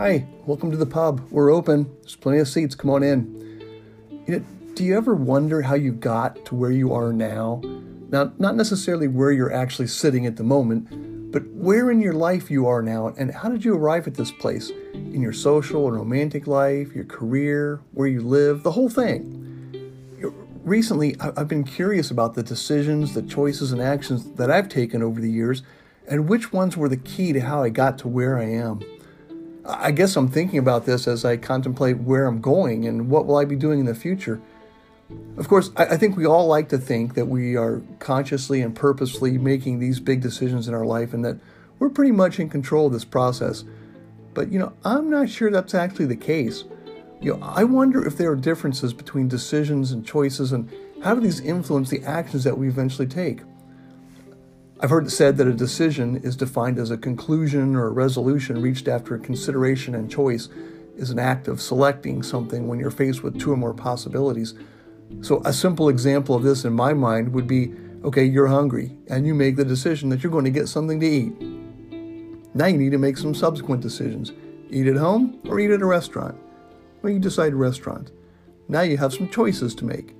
Hi, welcome to the pub. We're open. There's plenty of seats. Come on in. You know, do you ever wonder how you got to where you are now? Now, not necessarily where you're actually sitting at the moment, but where in your life you are now, and how did you arrive at this place? In your social and romantic life, your career, where you live, the whole thing. Recently, I've been curious about the decisions, the choices, and actions that I've taken over the years, and which ones were the key to how I got to where I am. I guess I'm thinking about this as I contemplate where I'm going and what will I be doing in the future. Of course, I, think we all like to think that we are consciously and purposefully making these big decisions in our life and that we're pretty much in control of this process. But, you know, I'm not sure that's actually the case. You know, I wonder if there are differences between decisions and choices and how do these influence the actions that we eventually take? I've heard it said that a decision is defined as a conclusion or a resolution reached after consideration and choice is an act of selecting something when you're faced with two or more possibilities. So, a simple example of this in my mind would be okay, you're hungry, and you make the decision that you're going to get something to eat. Now you need to make some subsequent decisions eat at home or eat at a restaurant. Well, you decide restaurant. Now you have some choices to make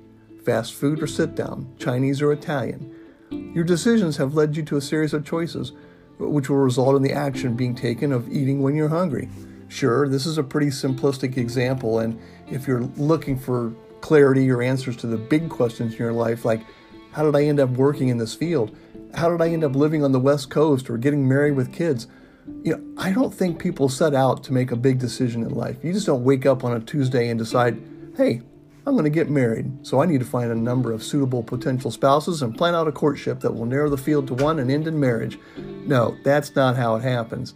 fast food or sit down, Chinese or Italian. Your decisions have led you to a series of choices, which will result in the action being taken of eating when you're hungry. Sure, this is a pretty simplistic example, and if you're looking for clarity or answers to the big questions in your life, like how did I end up working in this field? How did I end up living on the West Coast or getting married with kids? You know, I don't think people set out to make a big decision in life. You just don't wake up on a Tuesday and decide, hey, I'm going to get married, so I need to find a number of suitable potential spouses and plan out a courtship that will narrow the field to one and end in marriage. No, that's not how it happens.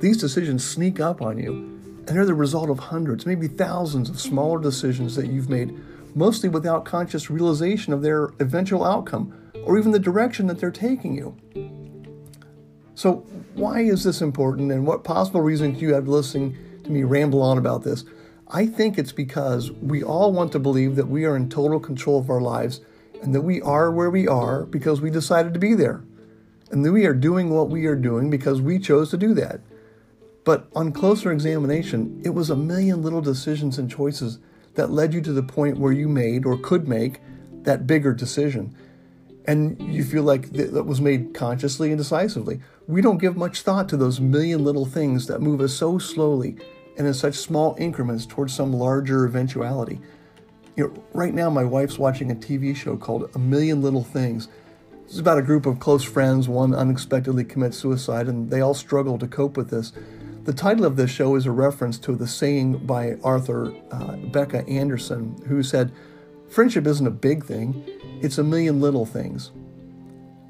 These decisions sneak up on you, and they're the result of hundreds, maybe thousands of smaller decisions that you've made, mostly without conscious realization of their eventual outcome or even the direction that they're taking you. So, why is this important, and what possible reason do you have listening to me ramble on about this? I think it's because we all want to believe that we are in total control of our lives and that we are where we are because we decided to be there. And that we are doing what we are doing because we chose to do that. But on closer examination, it was a million little decisions and choices that led you to the point where you made or could make that bigger decision. And you feel like that was made consciously and decisively. We don't give much thought to those million little things that move us so slowly and in such small increments towards some larger eventuality. You know, right now, my wife's watching a TV show called A Million Little Things. It's about a group of close friends. One unexpectedly commits suicide, and they all struggle to cope with this. The title of this show is a reference to the saying by Arthur uh, Becca Anderson, who said, Friendship isn't a big thing, it's a million little things.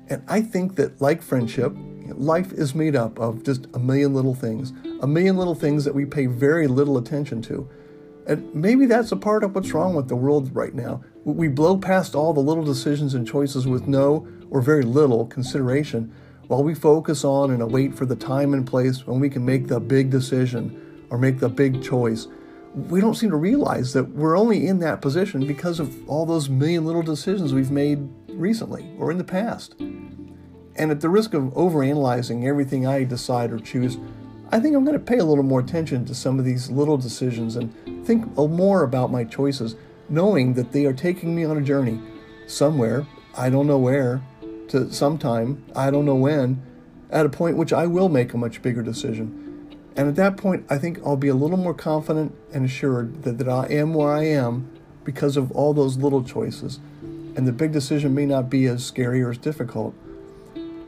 And I think that, like friendship, life is made up of just a million little things, a million little things that we pay very little attention to. And maybe that's a part of what's wrong with the world right now. We blow past all the little decisions and choices with no or very little consideration while we focus on and await for the time and place when we can make the big decision or make the big choice. We don't seem to realize that we're only in that position because of all those million little decisions we've made recently or in the past. And at the risk of overanalyzing everything I decide or choose, I think I'm going to pay a little more attention to some of these little decisions and think more about my choices, knowing that they are taking me on a journey somewhere, I don't know where, to sometime, I don't know when, at a point which I will make a much bigger decision. And at that point, I think I'll be a little more confident and assured that, that I am where I am because of all those little choices. And the big decision may not be as scary or as difficult.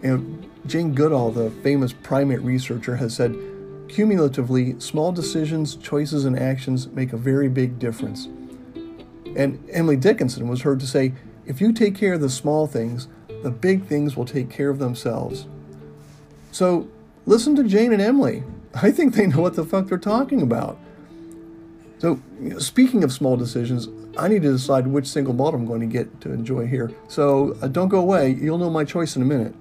And Jane Goodall, the famous primate researcher, has said cumulatively, small decisions, choices, and actions make a very big difference. And Emily Dickinson was heard to say, if you take care of the small things, the big things will take care of themselves. So listen to Jane and Emily. I think they know what the fuck they're talking about. So, speaking of small decisions, I need to decide which single malt I'm going to get to enjoy here. So uh, don't go away. You'll know my choice in a minute.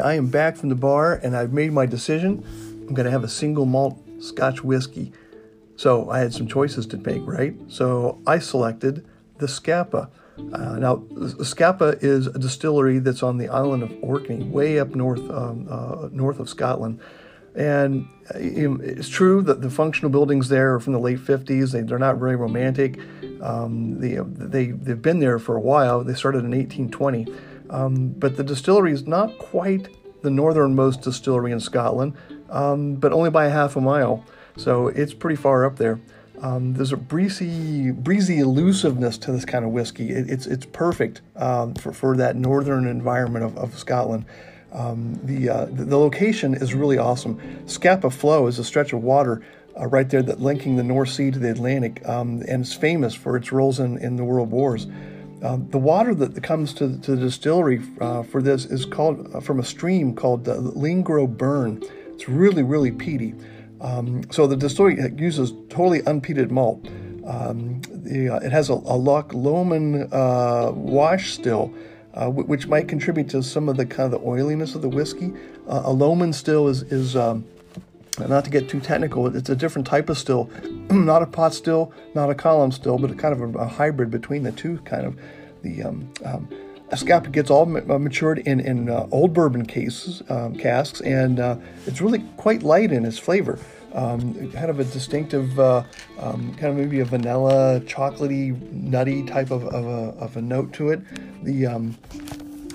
I am back from the bar and I've made my decision. I'm going to have a single malt Scotch whiskey. So I had some choices to make, right? So I selected the Scapa. Uh, now, Scapa is a distillery that's on the island of Orkney, way up north, um, uh, north of Scotland. And uh, it's true that the functional buildings there are from the late 50s. They, they're not very romantic. Um, they, they, they've been there for a while. They started in 1820. Um, but the distillery is not quite the northernmost distillery in Scotland, um, but only by a half a mile. So it's pretty far up there. Um, there's a breezy, breezy elusiveness to this kind of whiskey. It, it's it's perfect um, for, for that northern environment of, of Scotland. Um, the, uh, the, the location is really awesome. Scapa Flow is a stretch of water uh, right there that linking the North Sea to the Atlantic, um, and it's famous for its roles in, in the world wars. Um, the water that comes to, to the distillery uh, for this is called uh, from a stream called the Lingro Burn. It's really, really peaty. Um, so the distillery uses totally unpeated malt. Um, the, uh, it has a, a Loch Lomond uh, wash still, uh, w- which might contribute to some of the kind of the oiliness of the whiskey. A Lomond still is, is um, not to get too technical, it's a different type of still, not a pot still, not a column still, but kind of a, a hybrid between the two. Kind of the um, um, Scapa gets all uh, matured in in uh, old bourbon cases um, casks, and uh, it's really quite light in its flavor. Um, kind of a distinctive, uh, um, kind of maybe a vanilla, chocolatey, nutty type of, of, a, of a note to it. The um,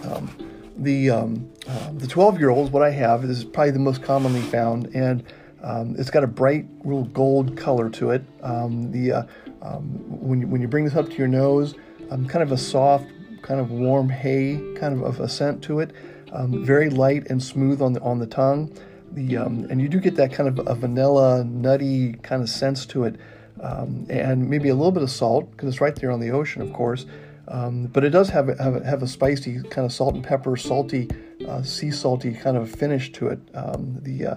um the um, uh, the 12 year olds, what I have is probably the most commonly found, and um, it's got a bright, real gold color to it. the uh, when you, when you bring this up to your nose, kind of a soft kind of warm hay kind of, of a scent to it. Um, very light and smooth on the on the tongue. The um, and you do get that kind of a vanilla, nutty kind of sense to it, um, and maybe a little bit of salt because it's right there on the ocean, of course. Um, but it does have have, a, have a spicy kind of salt and pepper, salty, uh, sea salty kind of finish to it. Um, the uh,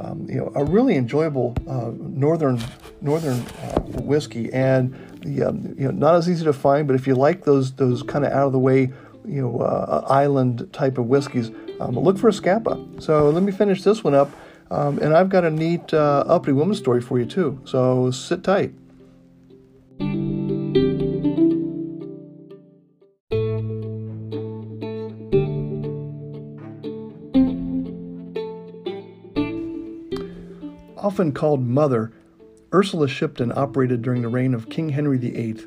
um, you know a really enjoyable uh, northern northern uh, whiskey, and the um, you know not as easy to find. But if you like those those kind of out of the way you know uh, island type of whiskeys, um, look for a Scapa. So let me finish this one up, um, and I've got a neat uh, uppity woman story for you too. So sit tight. Often called Mother, Ursula Shipton operated during the reign of King Henry VIII.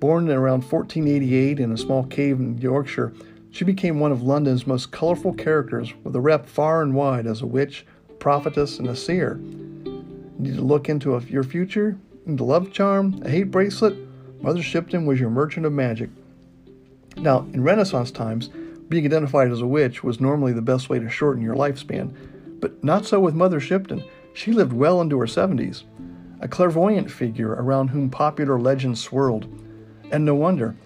Born around 1488 in a small cave in Yorkshire, she became one of London's most colorful characters, with a rep far and wide as a witch, prophetess, and a seer. You Need to look into a, your future? Into love charm? A hate bracelet? Mother Shipton was your merchant of magic. Now, in Renaissance times, being identified as a witch was normally the best way to shorten your lifespan, but not so with Mother Shipton. She lived well into her 70s, a clairvoyant figure around whom popular legends swirled. And no wonder,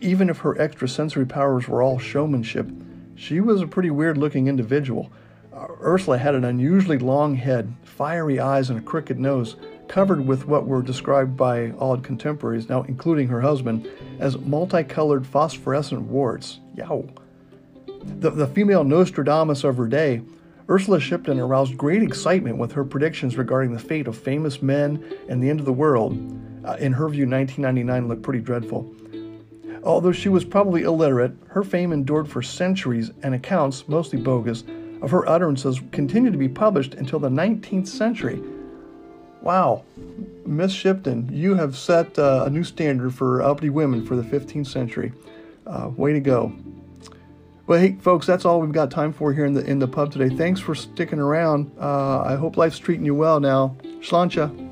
even if her extrasensory powers were all showmanship, she was a pretty weird looking individual. Uh, Ursula had an unusually long head, fiery eyes, and a crooked nose, covered with what were described by odd contemporaries, now including her husband, as multicolored phosphorescent warts. Yow. The, the female Nostradamus of her day Ursula Shipton aroused great excitement with her predictions regarding the fate of famous men and the end of the world. Uh, in her view, 1999 looked pretty dreadful. Although she was probably illiterate, her fame endured for centuries, and accounts, mostly bogus, of her utterances continued to be published until the 19th century. Wow, Miss Shipton, you have set uh, a new standard for uppity women for the 15th century. Uh, way to go. Well, hey, folks, that's all we've got time for here in the in the pub today. Thanks for sticking around. Uh, I hope life's treating you well now. Sláinte.